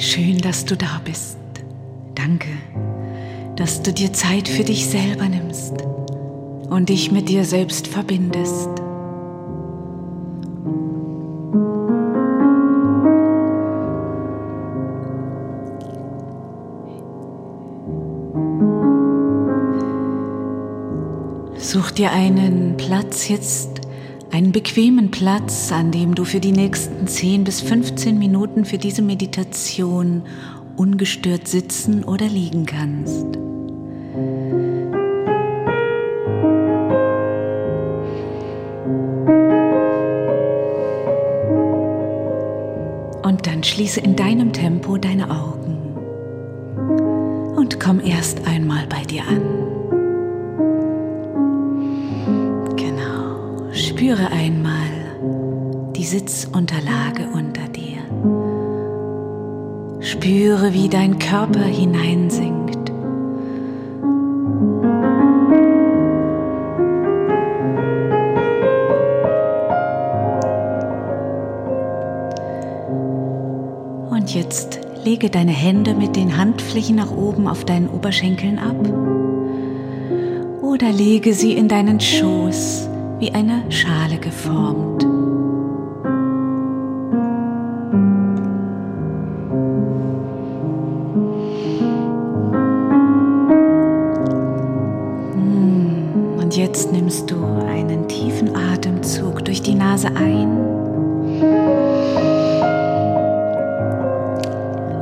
Schön, dass du da bist. Danke, dass du dir Zeit für dich selber nimmst und dich mit dir selbst verbindest. Such dir einen Platz jetzt, einen bequemen Platz, an dem du für die nächsten 10 bis 15 Minuten für diese Meditation ungestört sitzen oder liegen kannst. Und dann schließe in deinem Tempo deine Augen und komm erst einmal bei dir an. Spüre einmal die Sitzunterlage unter dir. Spüre, wie dein Körper hineinsinkt. Und jetzt lege deine Hände mit den Handflächen nach oben auf deinen Oberschenkeln ab oder lege sie in deinen Schoß wie eine Schale geformt. Hm, und jetzt nimmst du einen tiefen Atemzug durch die Nase ein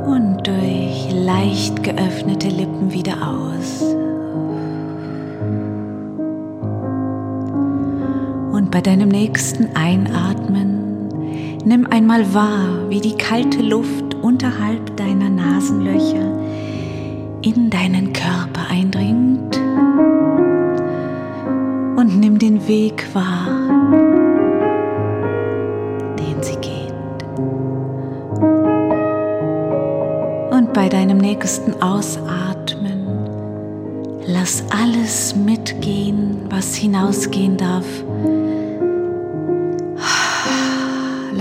und durch leicht geöffnete Lippen wieder aus. Bei deinem nächsten Einatmen. Nimm einmal wahr, wie die kalte Luft unterhalb deiner Nasenlöcher in deinen Körper eindringt. Und nimm den Weg wahr, den sie geht. Und bei deinem nächsten Ausatmen lass alles mitgehen, was hinausgehen darf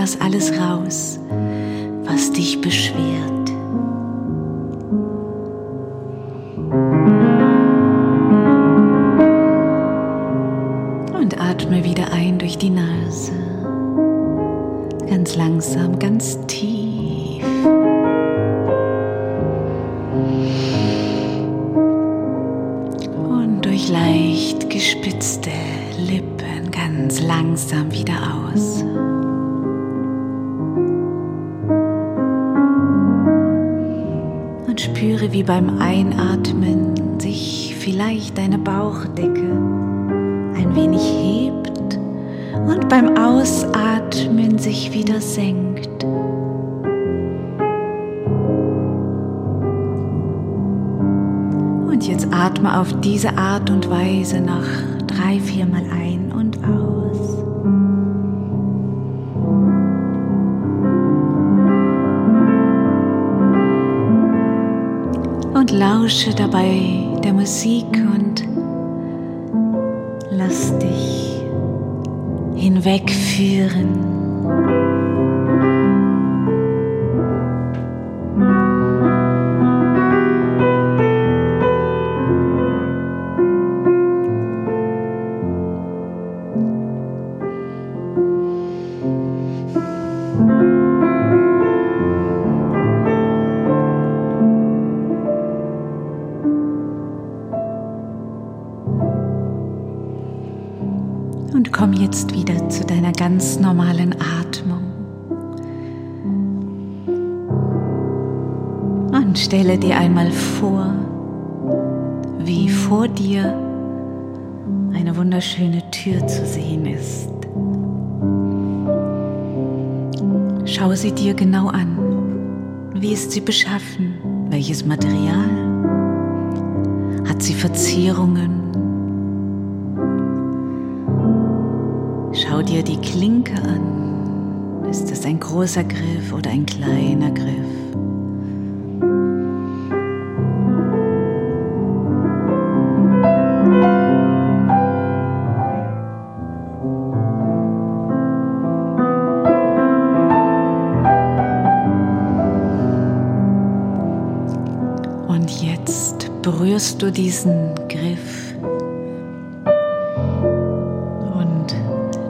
lass alles raus, was dich beschwert. Und atme wieder ein durch die Nase. Ganz langsam, ganz tief. Beim Einatmen sich vielleicht deine Bauchdecke ein wenig hebt und beim Ausatmen sich wieder senkt. Und jetzt atme auf diese Art und Weise noch drei, viermal ein und und lausche dabei der Musik und lass dich hinwegführen. Jetzt wieder zu deiner ganz normalen Atmung. Und stelle dir einmal vor, wie vor dir eine wunderschöne Tür zu sehen ist. Schau sie dir genau an. Wie ist sie beschaffen? Welches Material? Hat sie Verzierungen? Schau dir die Klinke an. Ist es ein großer Griff oder ein kleiner Griff? Und jetzt berührst du diesen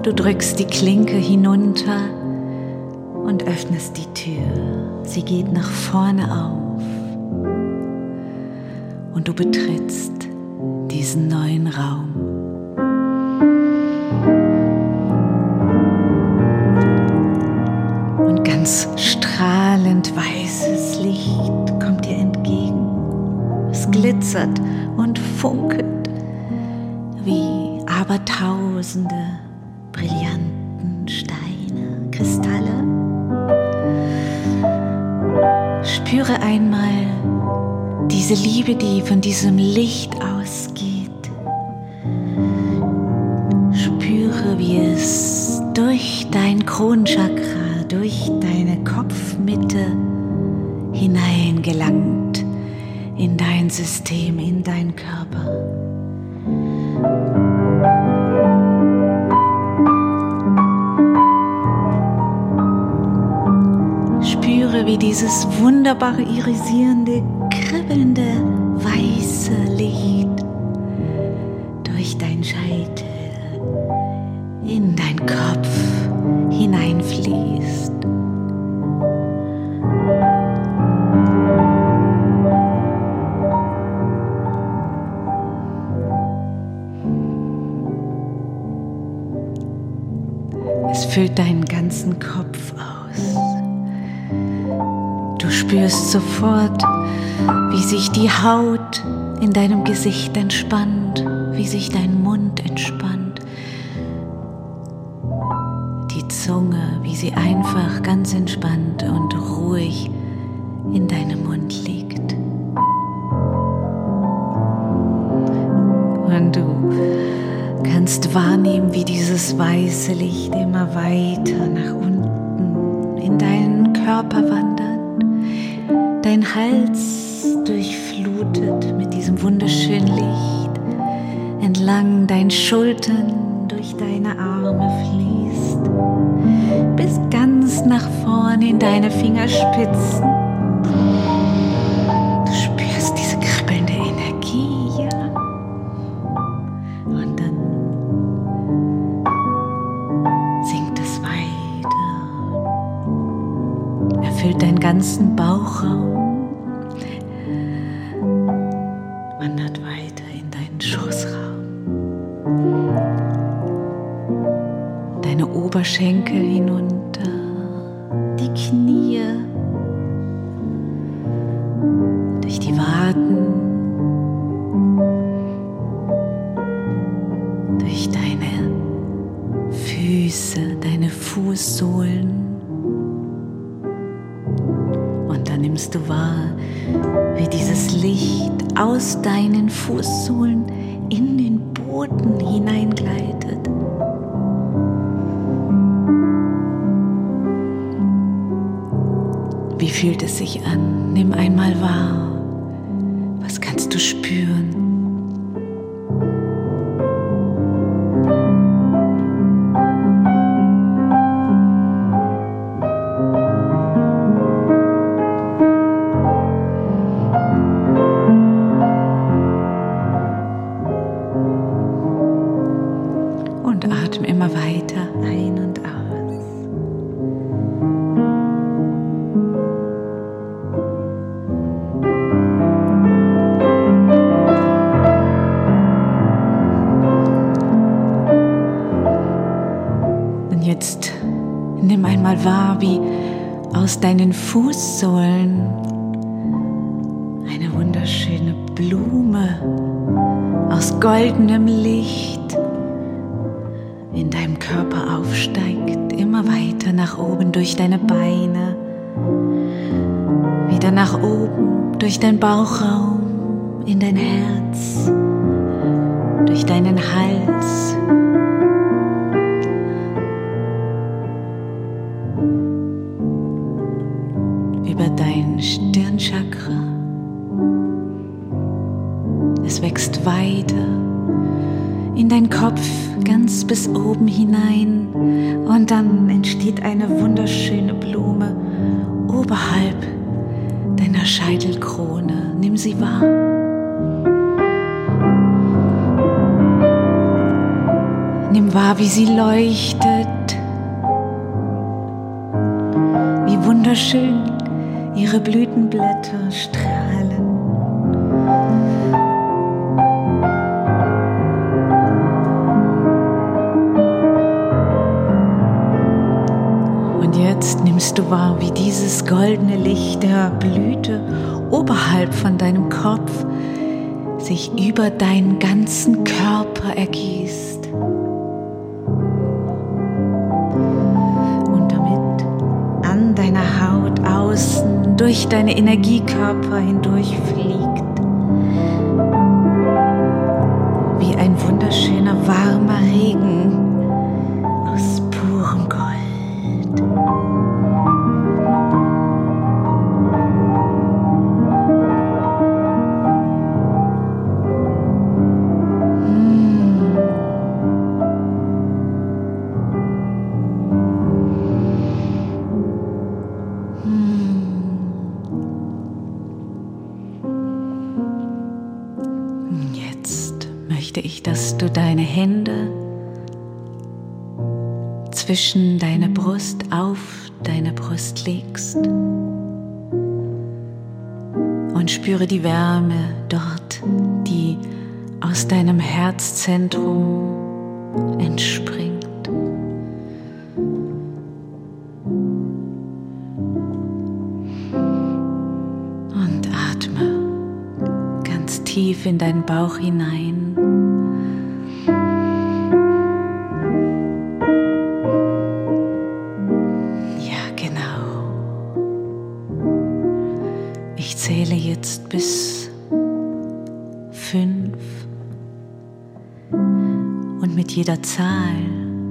du drückst die Klinke hinunter und öffnest die Tür. Sie geht nach vorne auf und du betrittst diesen neuen Raum. Und ganz strahlend weißes Licht kommt dir entgegen. Es glitzert und funkelt wie abertausende brillanten Einmal diese Liebe, die von diesem Licht ausgeht. Spüre, wie es durch dein Kronchakra, durch deine Kopfmitte hineingelangt in dein System, in dein Körper. Wie dieses wunderbare irisierende, kribbelnde, weiße Licht durch dein Scheitel in dein Kopf hineinfließt. Es füllt deinen ganzen Kopf. Du spürst sofort, wie sich die Haut in deinem Gesicht entspannt, wie sich dein Mund entspannt, die Zunge, wie sie einfach ganz entspannt und ruhig in deinem Mund liegt. Und du kannst wahrnehmen, wie dieses weiße Licht immer weiter nach unten in deinen Körper wandert, dein Hals durchflutet mit diesem wunderschönen Licht, entlang deinen Schultern durch deine Arme fließt, bis ganz nach vorn in deine Fingerspitzen. Erfüllt deinen ganzen Bauchraum, wandert weiter in deinen Schoßraum, deine Oberschenkel hinunter, die Knie, durch die Waden, durch deine Füße, deine Fußsohlen. Nimmst du wahr, wie dieses Licht aus deinen Fußsohlen in den Boden hineingleitet. Wie fühlt es sich an? Nimm einmal wahr. Was kannst du spüren? Jetzt nimm einmal wahr, wie aus deinen Fußsohlen eine wunderschöne Blume aus goldenem Licht in deinem Körper aufsteigt, immer weiter nach oben durch deine Beine, wieder nach oben durch deinen Bauchraum, in dein Herz, durch deinen Hals. dein Stirnchakra. Es wächst weiter in dein Kopf ganz bis oben hinein und dann entsteht eine wunderschöne Blume oberhalb deiner Scheitelkrone. Nimm sie wahr. Nimm wahr, wie sie leuchtet. Wie wunderschön ihre Blütenblätter strahlen. Und jetzt nimmst du wahr, wie dieses goldene Licht der Blüte oberhalb von deinem Kopf sich über deinen ganzen Körper ergießt. Durch deine Energiekörper hindurch möchte ich, dass du deine Hände zwischen deine Brust auf deine Brust legst und spüre die Wärme dort, die aus deinem Herzzentrum entspringt. Tief in deinen Bauch hinein. Ja, genau. Ich zähle jetzt bis fünf. Und mit jeder Zahl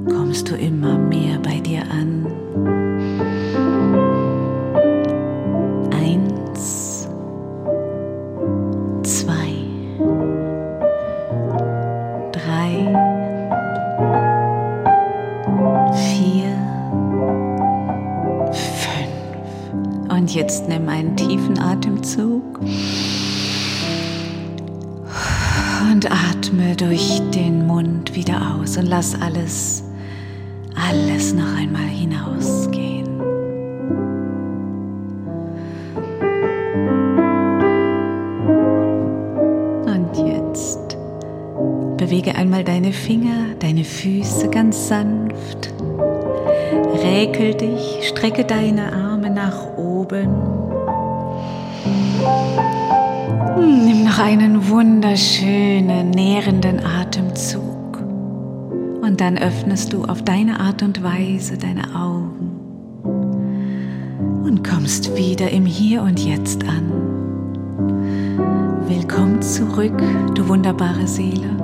kommst du immer mehr bei dir an. Und lass alles, alles noch einmal hinausgehen. Und jetzt bewege einmal deine Finger, deine Füße ganz sanft. Räkel dich, strecke deine Arme nach oben. Nimm noch einen wunderschönen, nährenden Atemzug. Und dann öffnest du auf deine Art und Weise deine Augen und kommst wieder im Hier und Jetzt an. Willkommen zurück, du wunderbare Seele.